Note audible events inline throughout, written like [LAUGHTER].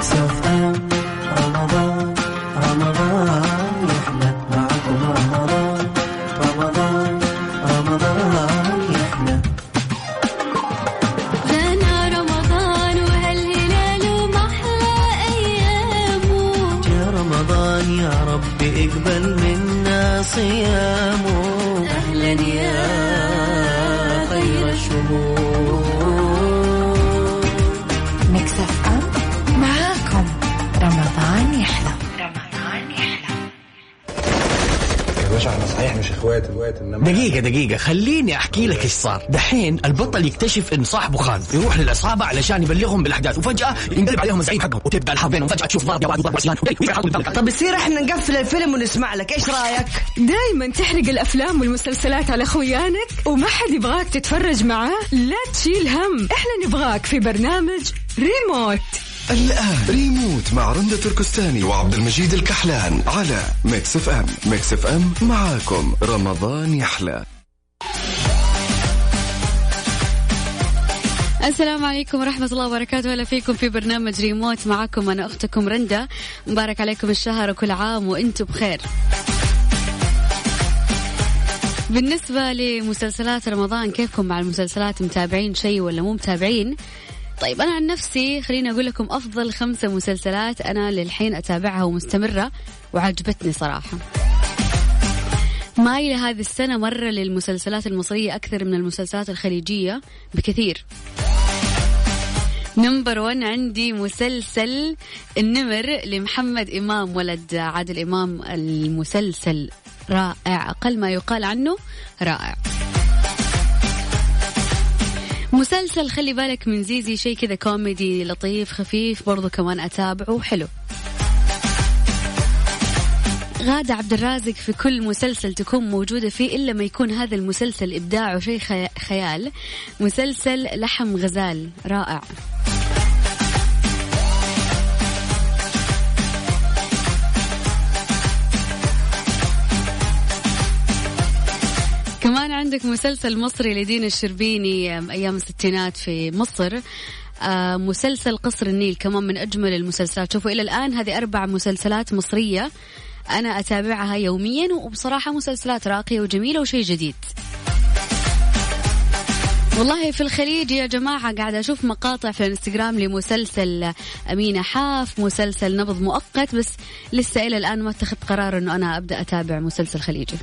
ميكس صحيح. مش إخوات اخوات إنما دقيقة دقيقة. خليني أحكي لك إيش صار، دحين البطل يكتشف إن صاحبه خان، يروح للعصابة علشان يبلغهم بالأحداث، وفجأة ينقلب عليهم الزعيم حقهم، وتبقى الحرب بينهم، فجأة تشوف ضرب وضرب عصيان، طب يصير إحنا نقفل الفيلم ونسمع لك إيش رأيك؟ دايما تحرق الأفلام والمسلسلات على خويانك وما حد يبغاك تتفرج معاه. لا تشيل هم. إحنا نبغاك في برنامج ريموت. الآن. ريموت مع رندة تركستاني وعبد المجيد الكحلان على Mix FM. Mix FM معاكم. رمضان يحلى. السلام عليكم ورحمة الله وبركاته. أهلا فيكم في برنامج ريموت معكم أنا أختكم رندا. مبارك عليكم الشهر وكل عام وأنتم بخير. بالنسبة لمسلسلات رمضان كيفكم مع المسلسلات؟ متابعين شيء ولا مو متابعين؟ طيب أنا عن نفسي خليني أقول لكم أفضل خمسة مسلسلات أنا للحين أتابعها ومستمرة وعجبتني صراحة. مايلة هذه السنة مرة للمسلسلات المصرية أكثر من المسلسلات الخليجية بكثير. number 1 عندي مسلسل النمر لمحمد إمام ولد عادل إمام. المسلسل رائع أقل ما يقال عنه رائع. مسلسل خلي بالك من زيزي شيء كذا كوميدي لطيف خفيف برضو كمان أتابعه وحلو. غادة عبد الرازق في كل مسلسل تكون موجودة فيه إلا ما يكون هذا المسلسل إبداعه شيء خي- خيال. مسلسل لحم غزال رائع. عندك مسلسل مصري لدين الشربيني أيام الستينات في مصر. آه، مسلسل قصر النيل كمان من أجمل المسلسلات. شوفوا إلى الآن هذه أربع مسلسلات مصرية أنا أتابعها يوميا وبصراحة مسلسلات راقية وجميلة وشيء جديد. والله في الخليج يا جماعة قاعدة أشوف مقاطع في الانستغرام لمسلسل أمينة حاف مسلسل نبض مؤقت بس لسه إلى الآن ما اتخذت قرار أنه أنا أبدأ أتابع مسلسل خليجي.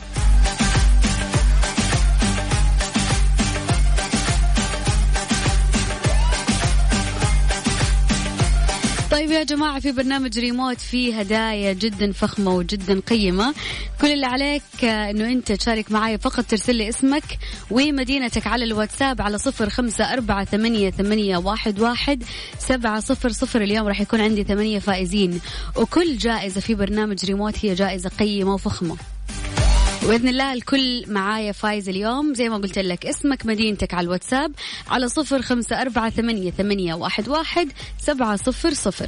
طيب يا جماعة في برنامج ريموت في هدايا جدا فخمة وجدا قيمة. كل اللي عليك آه، إنه أنت تشارك معي فقط ترسل لي اسمك ومدينتك على الواتساب على صفر خمسة أربعة ثمانية, ثمانية واحد, واحد سبعة صفر صفر. اليوم راح يكون عندي ثمانية فائزين. وكل جائزة في برنامج ريموت هي جائزة قيمة وفخمة. باذن الله الكل معايا فايز اليوم. زي ما قلت لك اسمك مدينتك على الواتساب على صفر خمسة أربعة ثمانية, ثمانية واحد, واحد سبعة صفر صفر.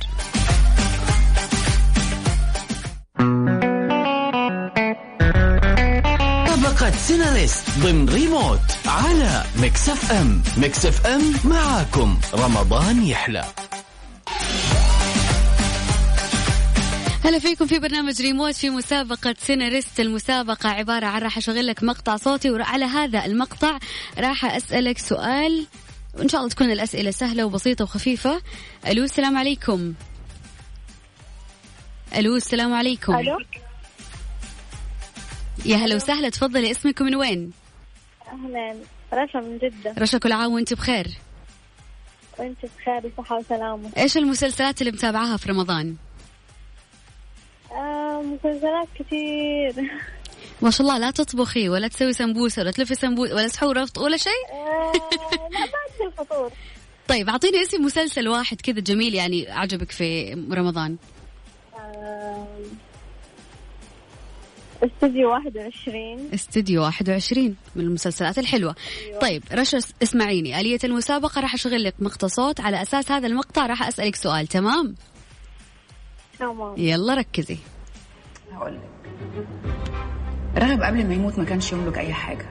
طبقة ضمن ريموت على Mix FM، Mix FM معاكم. رمضان يحلى. هلا فيكم في برنامج ريموت في مسابقة سيناريست. المسابقة عبارة عن راح أشغل لك مقطع صوتي وعلى هذا المقطع راح أسألك سؤال. وإن شاء الله تكون الأسئلة سهلة وبسيطة وخفيفة. ألو السلام عليكم. ألو السلام عليكم. ألو. يا هلا وسهلا تفضلي اسمك من وين؟ أهلا. رشا من جدة. رشا كل عام وأنت بخير؟ وأنت بخير وصحة وسلامة. إيش المسلسلات اللي متابعاها في رمضان؟ آه مسلسلات كثير ما شاء الله لا تطبخي ولا تسوي سمبوسة ولا تلفي سمبوسه ولا سحور ولا شيء؟ آه لا بعد الفطور. طيب أعطيني اسم مسلسل واحد كذا جميل يعني عجبك في رمضان. آه استوديو 21 استديو 21 من المسلسلات الحلوة. طيب رشا اس- اسمعيني. آلية المسابقة راح أشغل لك مقطع صوت على أساس هذا المقطع راح أسألك سؤال تمام؟ تمام. يلا ركزي. هقول لك رغب قبل ما يموت ما كانش يملك أي حاجة.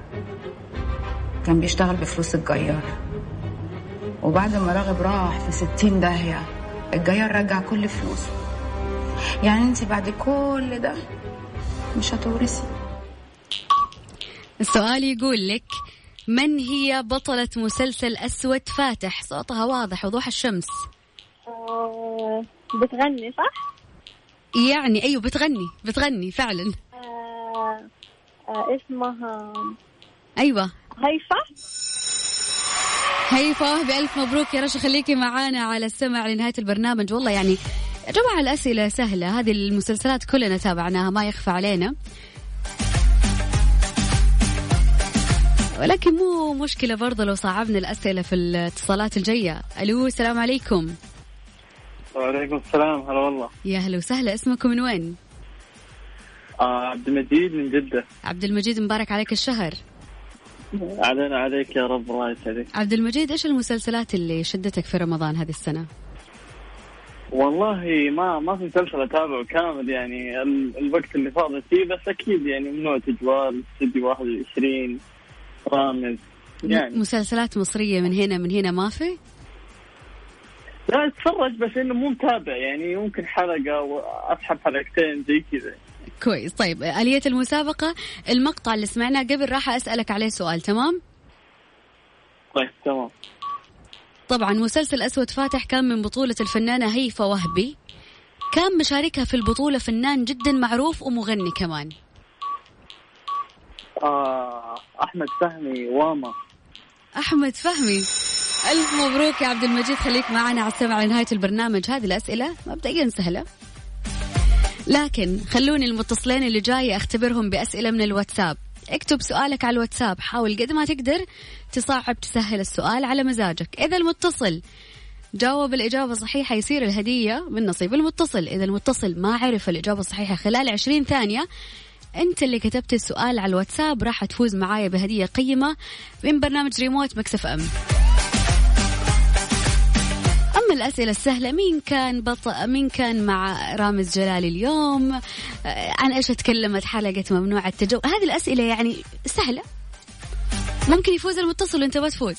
كان بيشتغل بفلوس الجيار. وبعد ما رغب راح في ستين داهية. الجاية نرجع كل فلوسه. يعني انت بعد كل ده مش هتورثي. السؤال يقول لك من هي بطلة مسلسل أسود فاتح؟ صوتها واضح وضوح الشمس. آه، بتغني صح؟ يعني أيوة بتغني بتغني فعلا. آه، آه، اسمها أيوة. هيفا؟ هيفا بألف مبروك يا رشا خليكي معانا على السمع لنهاية البرنامج. والله يعني يا جماعة الأسئلة سهلة. هذه المسلسلات كلنا تابعناها ما يخفى علينا. ولكن مو مشكلة برضه لو صعبنا الأسئلة في الاتصالات الجاية. ألو السلام عليكم. وعليكم السلام هلا والله. يا هلا وسهلا اسمكم من وين؟ آه عبد المجيد من جدة. عبد المجيد مبارك عليك الشهر. علينا عليك يا رب الله يسعدك. عبد المجيد إيش المسلسلات اللي شدتك في رمضان هذه السنة؟ والله ما ما في مسلسل أتابعه كامل يعني ال- الوقت اللي فاضي فيه بس أكيد يعني من نوع تجوال استديو 21 رامز يعني. مسلسلات مصرية من هنا من هنا ما في؟ لا أتفرج بس إنه مو متابع يعني ممكن حلقة وأسحب حلقتين زي كذا. كويس. طيب آلية المسابقة المقطع اللي سمعناه قبل راح أسألك عليه سؤال تمام؟ طيب تمام. طبعا مسلسل أسود فاتح كان من بطولة الفنانة هيفا وهبي. كان مشاركها في البطولة فنان جدا معروف ومغني كمان. آه أحمد فهمي واما. أحمد فهمي. ألف مبروك يا عبد المجيد. خليك معنا على السمع لنهاية البرنامج. هذه الأسئلة مبدئيا سهلة. لكن خلوني المتصلين اللي جاي أختبرهم بأسئلة من الواتساب. اكتب سؤالك على الواتساب. حاول قد ما تقدر تصعب تسهل السؤال على مزاجك. إذا المتصل جاوب الإجابة صحيحة يصير الهدية من نصيب المتصل. إذا المتصل ما عرف الإجابة الصحيحة خلال 20 ثانية أنت اللي كتبت السؤال على الواتساب راح تفوز معايا بهدية قيمة من برنامج ريموت مكسف أم. أما الأسئلة السهلة. مين كان بط... مين كان مع رامز جلال اليوم؟ آه، عن إيش تكلمت حلقة ممنوع التجول هذه الأسئلة يعني سهلة. ممكن يفوز المتصل وأنت ما تفوز.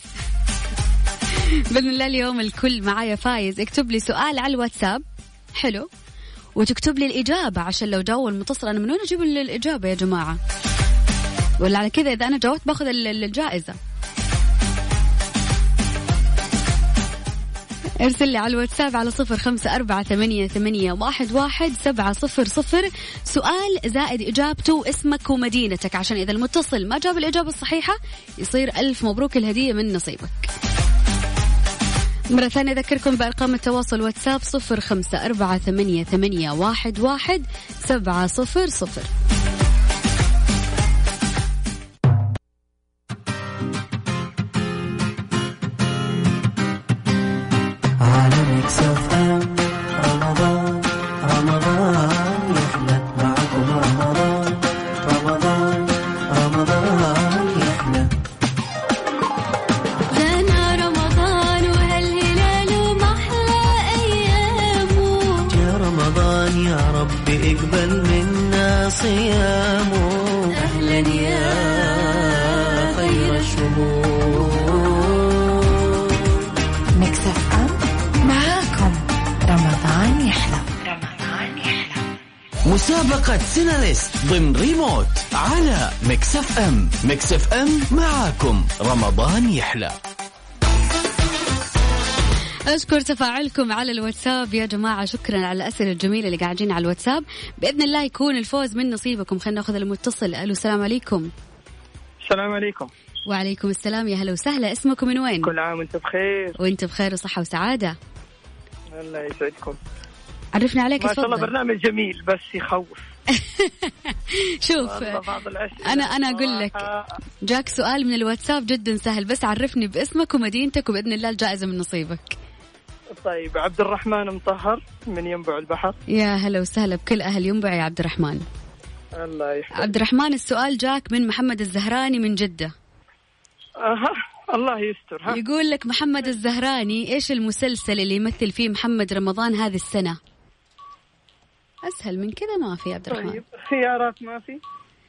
بإذن الله اليوم الكل معايا فايز. اكتب لي سؤال على الواتساب. حلو. وتكتب لي الإجابة عشان لو جاوب المتصل أنا من وين أجيب ال- الإجابة يا جماعة؟ ولا على كذا إذا أنا جاوبت باخذ ال- ال- الجائزة. ارسل لي على الواتساب على صفر خمسة أربعة ثمانية, ثمانية واحد, واحد سبعة صفر صفر. سؤال زائد إجابته واسمك ومدينتك. عشان إذا المتصل ما جاب الإجابة الصحيحة يصير ألف مبروك الهدية من نصيبك. مرة ثانية أذكركم بأرقام التواصل واتساب صفر خمسة أربعة ثمانية, ثمانية واحد, واحد سبعة صفر صفر. على مسابقة سيناريست ضمن ريموت على Mix FM. Mix FM معاكم. رمضان يحلى. أشكر تفاعلكم على الواتساب. يا جماعة شكرا على الأسئلة الجميلة اللي قاعدين على الواتساب. بإذن الله يكون الفوز من نصيبكم. خلينا نأخذ المتصل. ألو السلام عليكم. السلام عليكم. وعليكم السلام. يا هلا وسهلا. اسمكم من وين؟ كل عام وانت بخير. وانت بخير وصحة وسعادة. الله يسعدكم. عرفنا عليك ما شاء الله برنامج جميل بس يخوف. [LAUGHS] شوف أنا أنا أقول لك [LAUGHS] جاك سؤال من الواتساب جدا سهل بس عرفني باسمك ومدينتك وبإذن الله الجائزة من نصيبك. طيب عبد الرحمن مطهر من ينبع البحر. يا هلا وسهلا بكل أهل ينبع يا عبد الرحمن. الله يحفظك. عبد الرحمن السؤال جاك من محمد الزهراني من جدة. أها الله يستر ها. يقول لك محمد الزهراني إيش المسلسل اللي يمثل فيه محمد رمضان هذه السنة؟ أسهل من كذا ما في يا عبد الرحمن. طيب خيارات ما في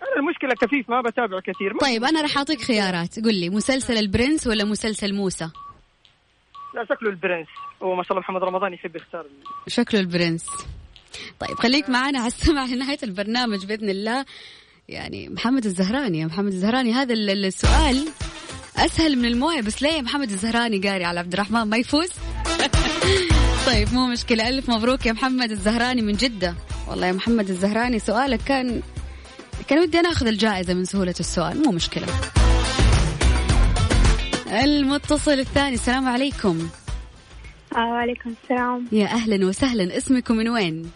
أنا المشكلة كفيف ما بتابع كثير. طيب أنا راح أعطيك خيارات. قل لي مسلسل البرنس ولا مسلسل موسى؟ لا شكله البرنس. هو ما شاء الله محمد رمضان يحب يختار. شكله البرنس. طيب خليك معنا على السمع لنهاية البرنامج بإذن الله. يعني محمد الزهراني يا محمد الزهراني هذا ال- ال- السؤال أسهل من الموية بس ليه يا محمد الزهراني قاري على عبد الرحمن؟ ما يفوز؟ [LAUGHS] طيب مو مشكلة. ألف مبروك يا محمد الزهراني من جدة. والله يا محمد الزهراني سؤالك كان كان ودي أنا أخذ الجائزة من سهولة السؤال مو مشكلة. المتصل الثاني السلام عليكم. وعليكم السلام. يا أهلا وسهلا اسمكم من وين؟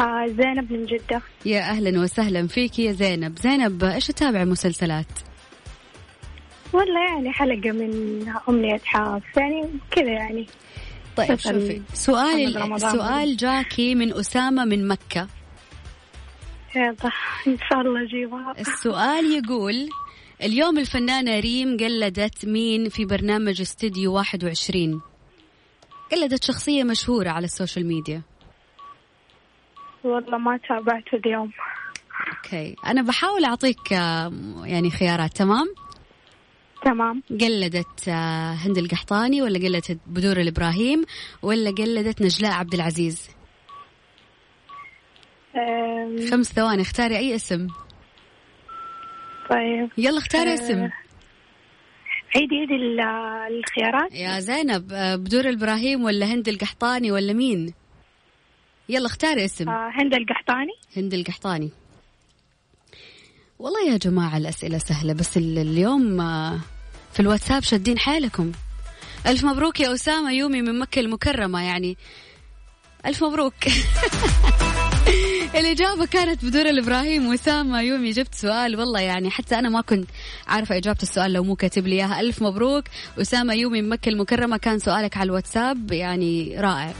آه زينب من جدة. يا أهلا وسهلا فيك يا زينب. زينب إيش تتابع مسلسلات؟ والله يعني حلقة من أمنية حاف يعني كذا يعني. طيب شوفي. سؤال. سؤال جاكي من أسامة من مكة. يلا إن شاء الله أجيبها السؤال يقول اليوم الفنانة ريم قلدت مين في برنامج استديو 21 قلدت شخصية مشهورة على ال social media. والله ما تابعته اليوم. Okay. أنا بحاول أعطيك يعني خيارات تمام؟ تمام. قلدت آه، هند القحطاني ولا قلدت بدور الإبراهيم ولا قلدت نجلاء عبد العزيز؟ أم، خمس ثواني اختاري أي اسم. طيب. يلا اختاري آه، اسم. عيدي عيدي ال- الخيارات. يا زينب آه، بدور الإبراهيم ولا هند القحطاني ولا مين؟ يلا اختاري اسم. آه، هند القحطاني. هند القحطاني. والله يا جماعة الأسئلة سهلة بس ال- اليوم آه، في الواتساب شادين حيلكم ألف مبروك يا أسامة يومي من مكة المكرمة يعني. ألف مبروك. [LAUGHS] الإجابة كانت بدور الإبراهيم وسامة يومي جبت سؤال. والله يعني حتى أنا ما كنت عارفة إجابة السؤال لو مو كاتب لي إياها. ألف مبروك. أسامة يومي من مكة المكرمة كان سؤالك على الواتساب يعني رائع.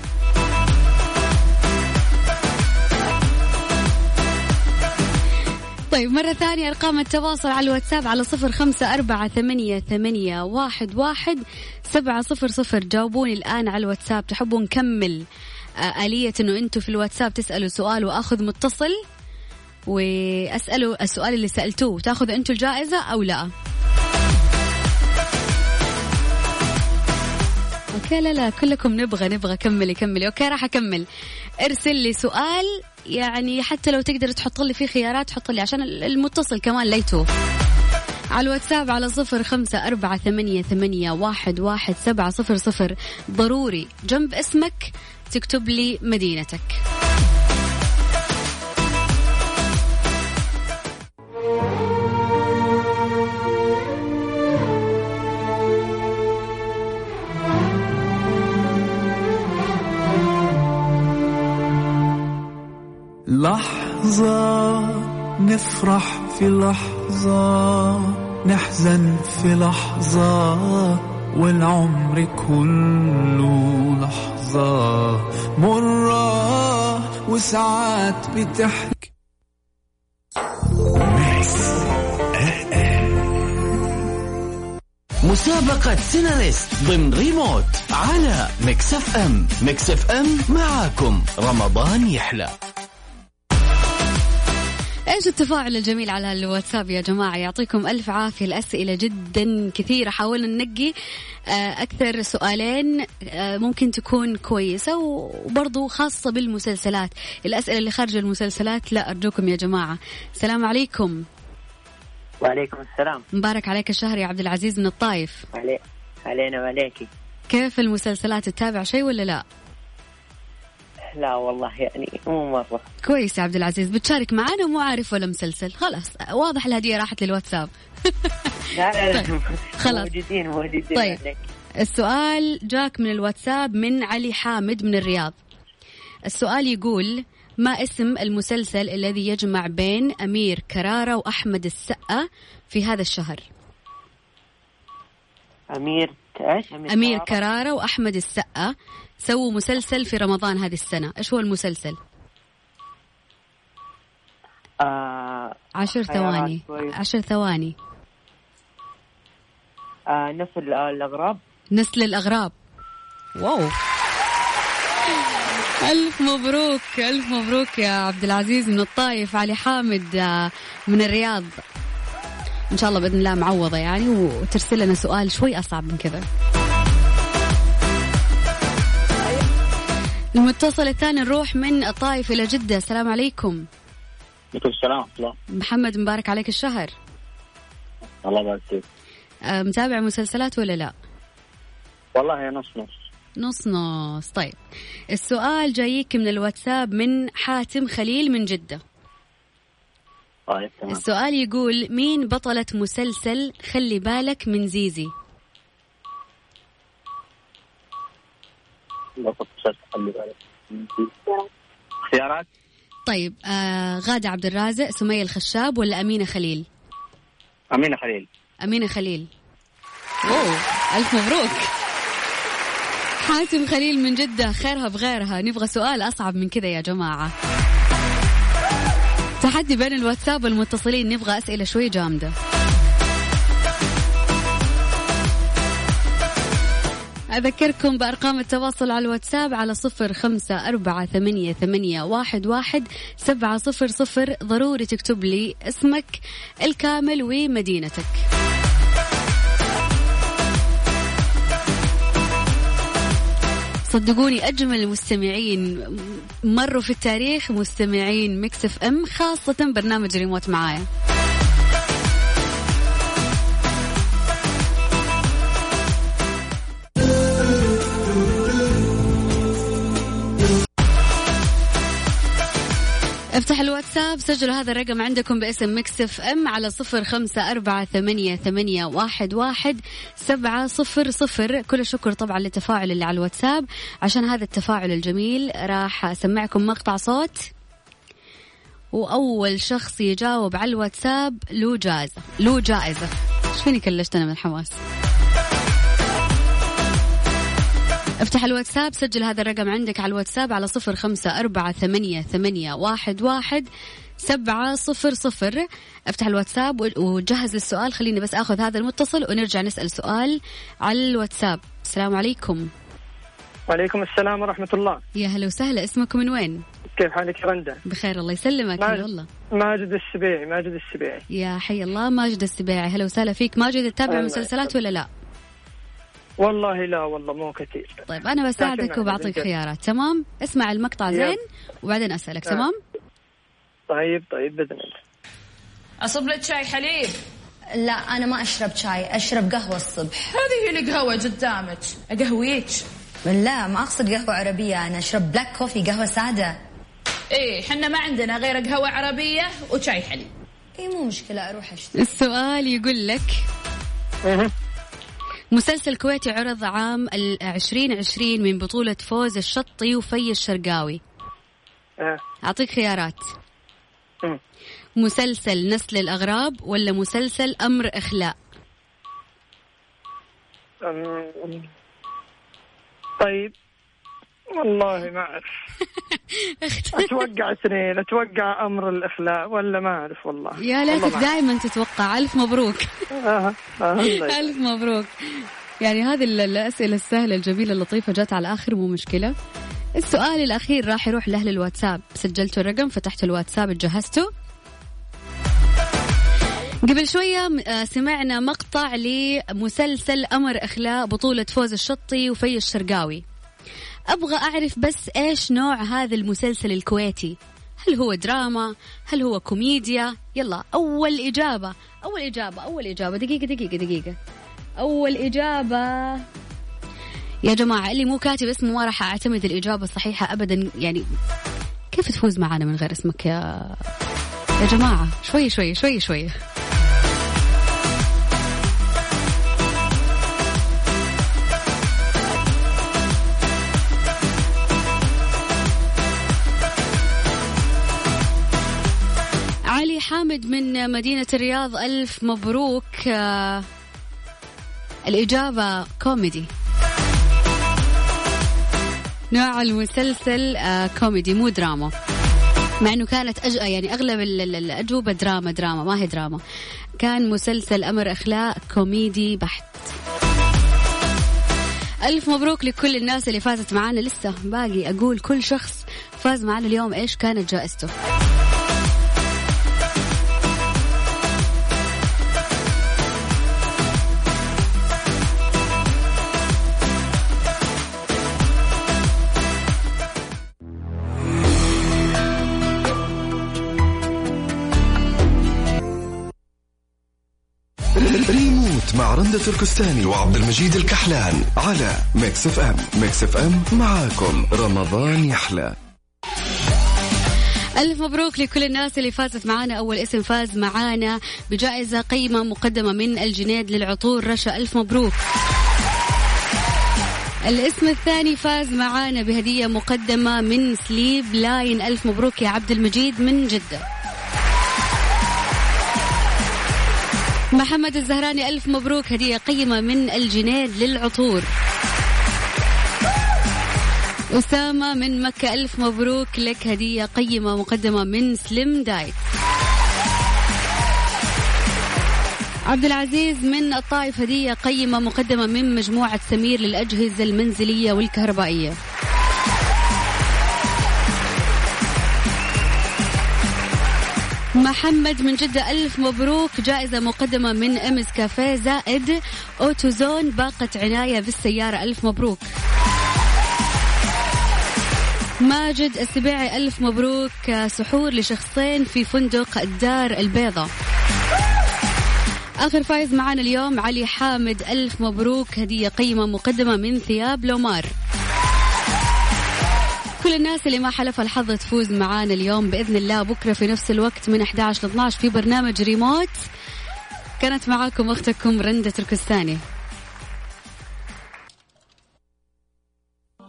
طيب مرة ثانية أرقام التواصل على الواتساب على صفر خمسة أربعة ثمانية, ثمانية واحد, واحد سبعة صفر صفر. جاوبوني الآن على الواتساب. تحبوا نكمل آه، آلية أنه أنتوا في الواتساب تسألوا سؤال وآخذ متصل؟ وأسأله السؤال اللي سألتوه تاخذوا أنتوا الجائزة أو لا. okay لا لا كلكم نبغى نبغى كملي كملي okay راح أكمل. ارسل لي سؤال يعني حتى لو تقدر تحط لي فيه خيارات حط لي عشان المتصل كمان لا يتوه. على الواتساب على صفر خمسة أربعة ثمانية, ثمانية واحد, واحد سبعة صفر صفر. ضروري جنب اسمك تكتب لي مدينتك. نفرح في لحظة نحزن في لحظة والعمر كله لحظة. مرة وساعات بتحكي. مسابقة سيناريست ضمن ريموت على Mix FM. Mix FM معاكم. رمضان يحلى. إيش التفاعل الجميل على الواتساب يا جماعة؟ يعطيكم ألف عافية الأسئلة جدا كثيرة. حاولنا ننقي آه، أكثر سؤالين آه، ممكن تكون كويسة وبرضو خاصة بالمسلسلات. الأسئلة اللي خارج المسلسلات لا أرجوكم يا جماعة. السلام عليكم. وعليكم السلام. مبارك عليك الشهر يا عبد العزيز من الطايف. علي... علينا وعليكي. كيف المسلسلات؟ تتابع شيء ولا لا؟ لا والله يعني مو مرة كويس يا عبد العزيز بتشارك معنا ومو عارف ولا مسلسل خلاص واضح الهدية راحت للواتساب [LAUGHS] لا لا لا خلاص. موجودين موجودين طيب. عليك. السؤال جاك من الواتساب من علي حامد من الرياض السؤال يقول ما اسم المسلسل الذي يجمع بين أمير كرارة وأحمد السقا في هذا الشهر أمير إيش؟ أمير كرارة وأحمد السقا سووا مسلسل في رمضان هذه السنة. إيش هو المسلسل؟ آه... عشر ثواني. كويس. عشر ثواني. آه نسل آه الأغراب. نسل الأغراب. واو. ألف مبروك ألف مبروك يا عبد العزيز من الطايف علي حامد آه، من الرياض. إن شاء الله بإذن الله معوضة يعني وترسل لنا سؤال شوي أصعب من كذا. المتصل الثاني نروح من الطائف إلى جدة. السلام عليكم. عليكم السلام الله. محمد مبارك عليك الشهر. الله يبارك فيك. آه، متابع مسلسلات ولا لا؟ والله نص نص. نص نص. طيب السؤال جايك من الواتساب من حاتم خليل من جدة. طيب تمام. السؤال يقول مين بطلة مسلسل خلي بالك من زيزي بسط مسلسل خلي بالك اختيارات طيب آه غادة عبد الرازق سمية الخشاب ولا أمينة خليل؟ أمينة خليل. أمينة خليل. أوه ألف مبروك. حاتم خليل من جدة خيرها بغيرها. نبغى سؤال أصعب من كذا يا جماعة. تحدي بين الواتساب والمتصلين نبغى أسئلة شوي جامدة. أذكركم بأرقام التواصل على الواتساب على صفر خمسة أربعة ثمانية, ثمانية واحد, واحد سبعة صفر صفر. ضروري تكتب لي اسمك الكامل ومدينتك. صدقوني أجمل المستمعين مروا في التاريخ مستمعين Mix FM خاصة برنامج ريموت معايا. افتح الواتساب سجلوا هذا الرقم عندكم باسم Mix FM على صفر خمسة أربعة ثمانية, ثمانية واحد, واحد سبعة صفر صفر. كل الشكر طبعا للتفاعل اللي على الواتساب. عشان هذا التفاعل الجميل راح أسمعكم مقطع صوت. وأول شخص يجاوب على الواتساب له جائزة له جائزة. إيش فيني كلشت أنا من الحماس افتح الواتساب سجل هذا الرقم عندك على الواتساب على صفر خمسة أربعة ثمانية, ثمانية واحد, واحد سبعة صفر صفر. افتح الواتساب وجهز للسؤال. خليني بس آخذ هذا المتصل ونرجع نسأل سؤال على الواتساب. السلام عليكم. وعليكم السلام ورحمة الله. يا هلا وسهلا. اسمك من وين؟ كيف حالك يا رندا؟ بخير الله يسلمك. ماجد. والله. ماجد السبيعي ماجد السبيعي. يا حي الله ماجد السبيعي. هلا وسهلا فيك. ماجد تتابع مسلسلات ولا لا؟ والله لا والله مو كثير طيب أنا بساعدك وبعطيك. خيارات تمام؟ اسمع المقطع. زين وبعدين أسألك نعم. تمام؟ طيب طيب بإذن الله أصب لك شاي حليب لا أنا ما أشرب شاي أشرب قهوة الصبح هذه هي القهوة قدامك أقهويك لا ما أقصد قهوة عربية أنا أشرب black coffee قهوة سادة إيه حنا ما عندنا غير قهوة عربية وشاي حليب إي مو مشكلة أروح أشتري السؤال يقول لك مسلسل كويتي عرض عام العشرين عشرين من بطولة فوز الشطي وفي الشرقاوي آه. أعطيك خيارات مم. مسلسل نسل الأغراب ولا مسلسل أمر إخلاء أم... طيب والله ما أعرف. [LAUGHS] أتوقع سنين أتوقع أمر الإخلاء ولا ما أعرف والله. يا ليتك ما دائما تتوقع. ألف مبروك. آه. آه. ألف مبروك. يعني هذه ال- الأسئلة السهلة الجميلة اللطيفة جات على الآخر مو مشكلة. السؤال الأخير راح يروح لأهل الواتساب. سجلتوا الرقم فتحتوا الواتساب جهزتوا. قبل شوية آه، سمعنا مقطع لمسلسل أمر إخلاء بطولة فوز الشطي وفي الشرقاوي. أبغى أعرف بس إيش نوع هذا المسلسل الكويتي؟ هل هو دراما؟ هل هو كوميديا؟ يلا أول إجابة أول إجابة أول إجابة. دقيقة دقيقة دقيقة. أول إجابة. يا جماعة اللي مو كاتب اسمه ما راح أعتمد الإجابة الصحيحة أبدا. يعني كيف تفوز معنا من غير اسمك يا يا جماعة؟ شوي شوي شوي شوي. حامد من مدينة الرياض. ألف مبروك. آه، الإجابة كوميدي. نوع المسلسل آه، كوميدي مو دراما. مع إنه كانت أج... يعني أغلب ال- ال- الأجوبة دراما دراما ما هي دراما. كان مسلسل أمر إخلاء كوميدي بحت. ألف مبروك لكل الناس اللي فازت معانا. لسه باقي أقول كل شخص فاز معانا اليوم إيش كانت جائزته. رندة تركستاني وعبد المجيد الكحلان على Mix FM Mix FM معاكم. رمضان يحلى. ألف مبروك لكل الناس اللي فازت معانا. أول اسم فاز معانا بجائزة قيمة مقدمة من الجنيد للعطور. رشا ألف مبروك. الاسم الثاني فاز معانا بهدية مقدمة من Sleep Line. ألف مبروك يا عبد المجيد من جدة. محمد الزهراني ألف مبروك. هدية قيمة من الجنيد للعطور. أسامة من مكة ألف مبروك لك. هدية قيمة مقدمة من سليم دايت. عبد العزيز من الطائف هدية قيمة مقدمة من مجموعة سمير للأجهزة المنزلية والكهربائية. محمد من جدة ألف مبروك. جائزة مقدمة من أمس كافيه زائد أوتوزون باقة عناية بالسيارة. ألف مبروك. ماجد السبيعي ألف مبروك. سحور لشخصين في فندق الدار البيضاء. آخر فايز معنا اليوم علي حامد ألف مبروك. هدية قيمة مقدمة من ثياب لومار. كل الناس اللي ما حلف الحظ تفوز معانا اليوم بإذن الله. بكرة في نفس الوقت من 11 ل 12 في برنامج ريموت. كانت معاكم أختكم رندة تركستاني.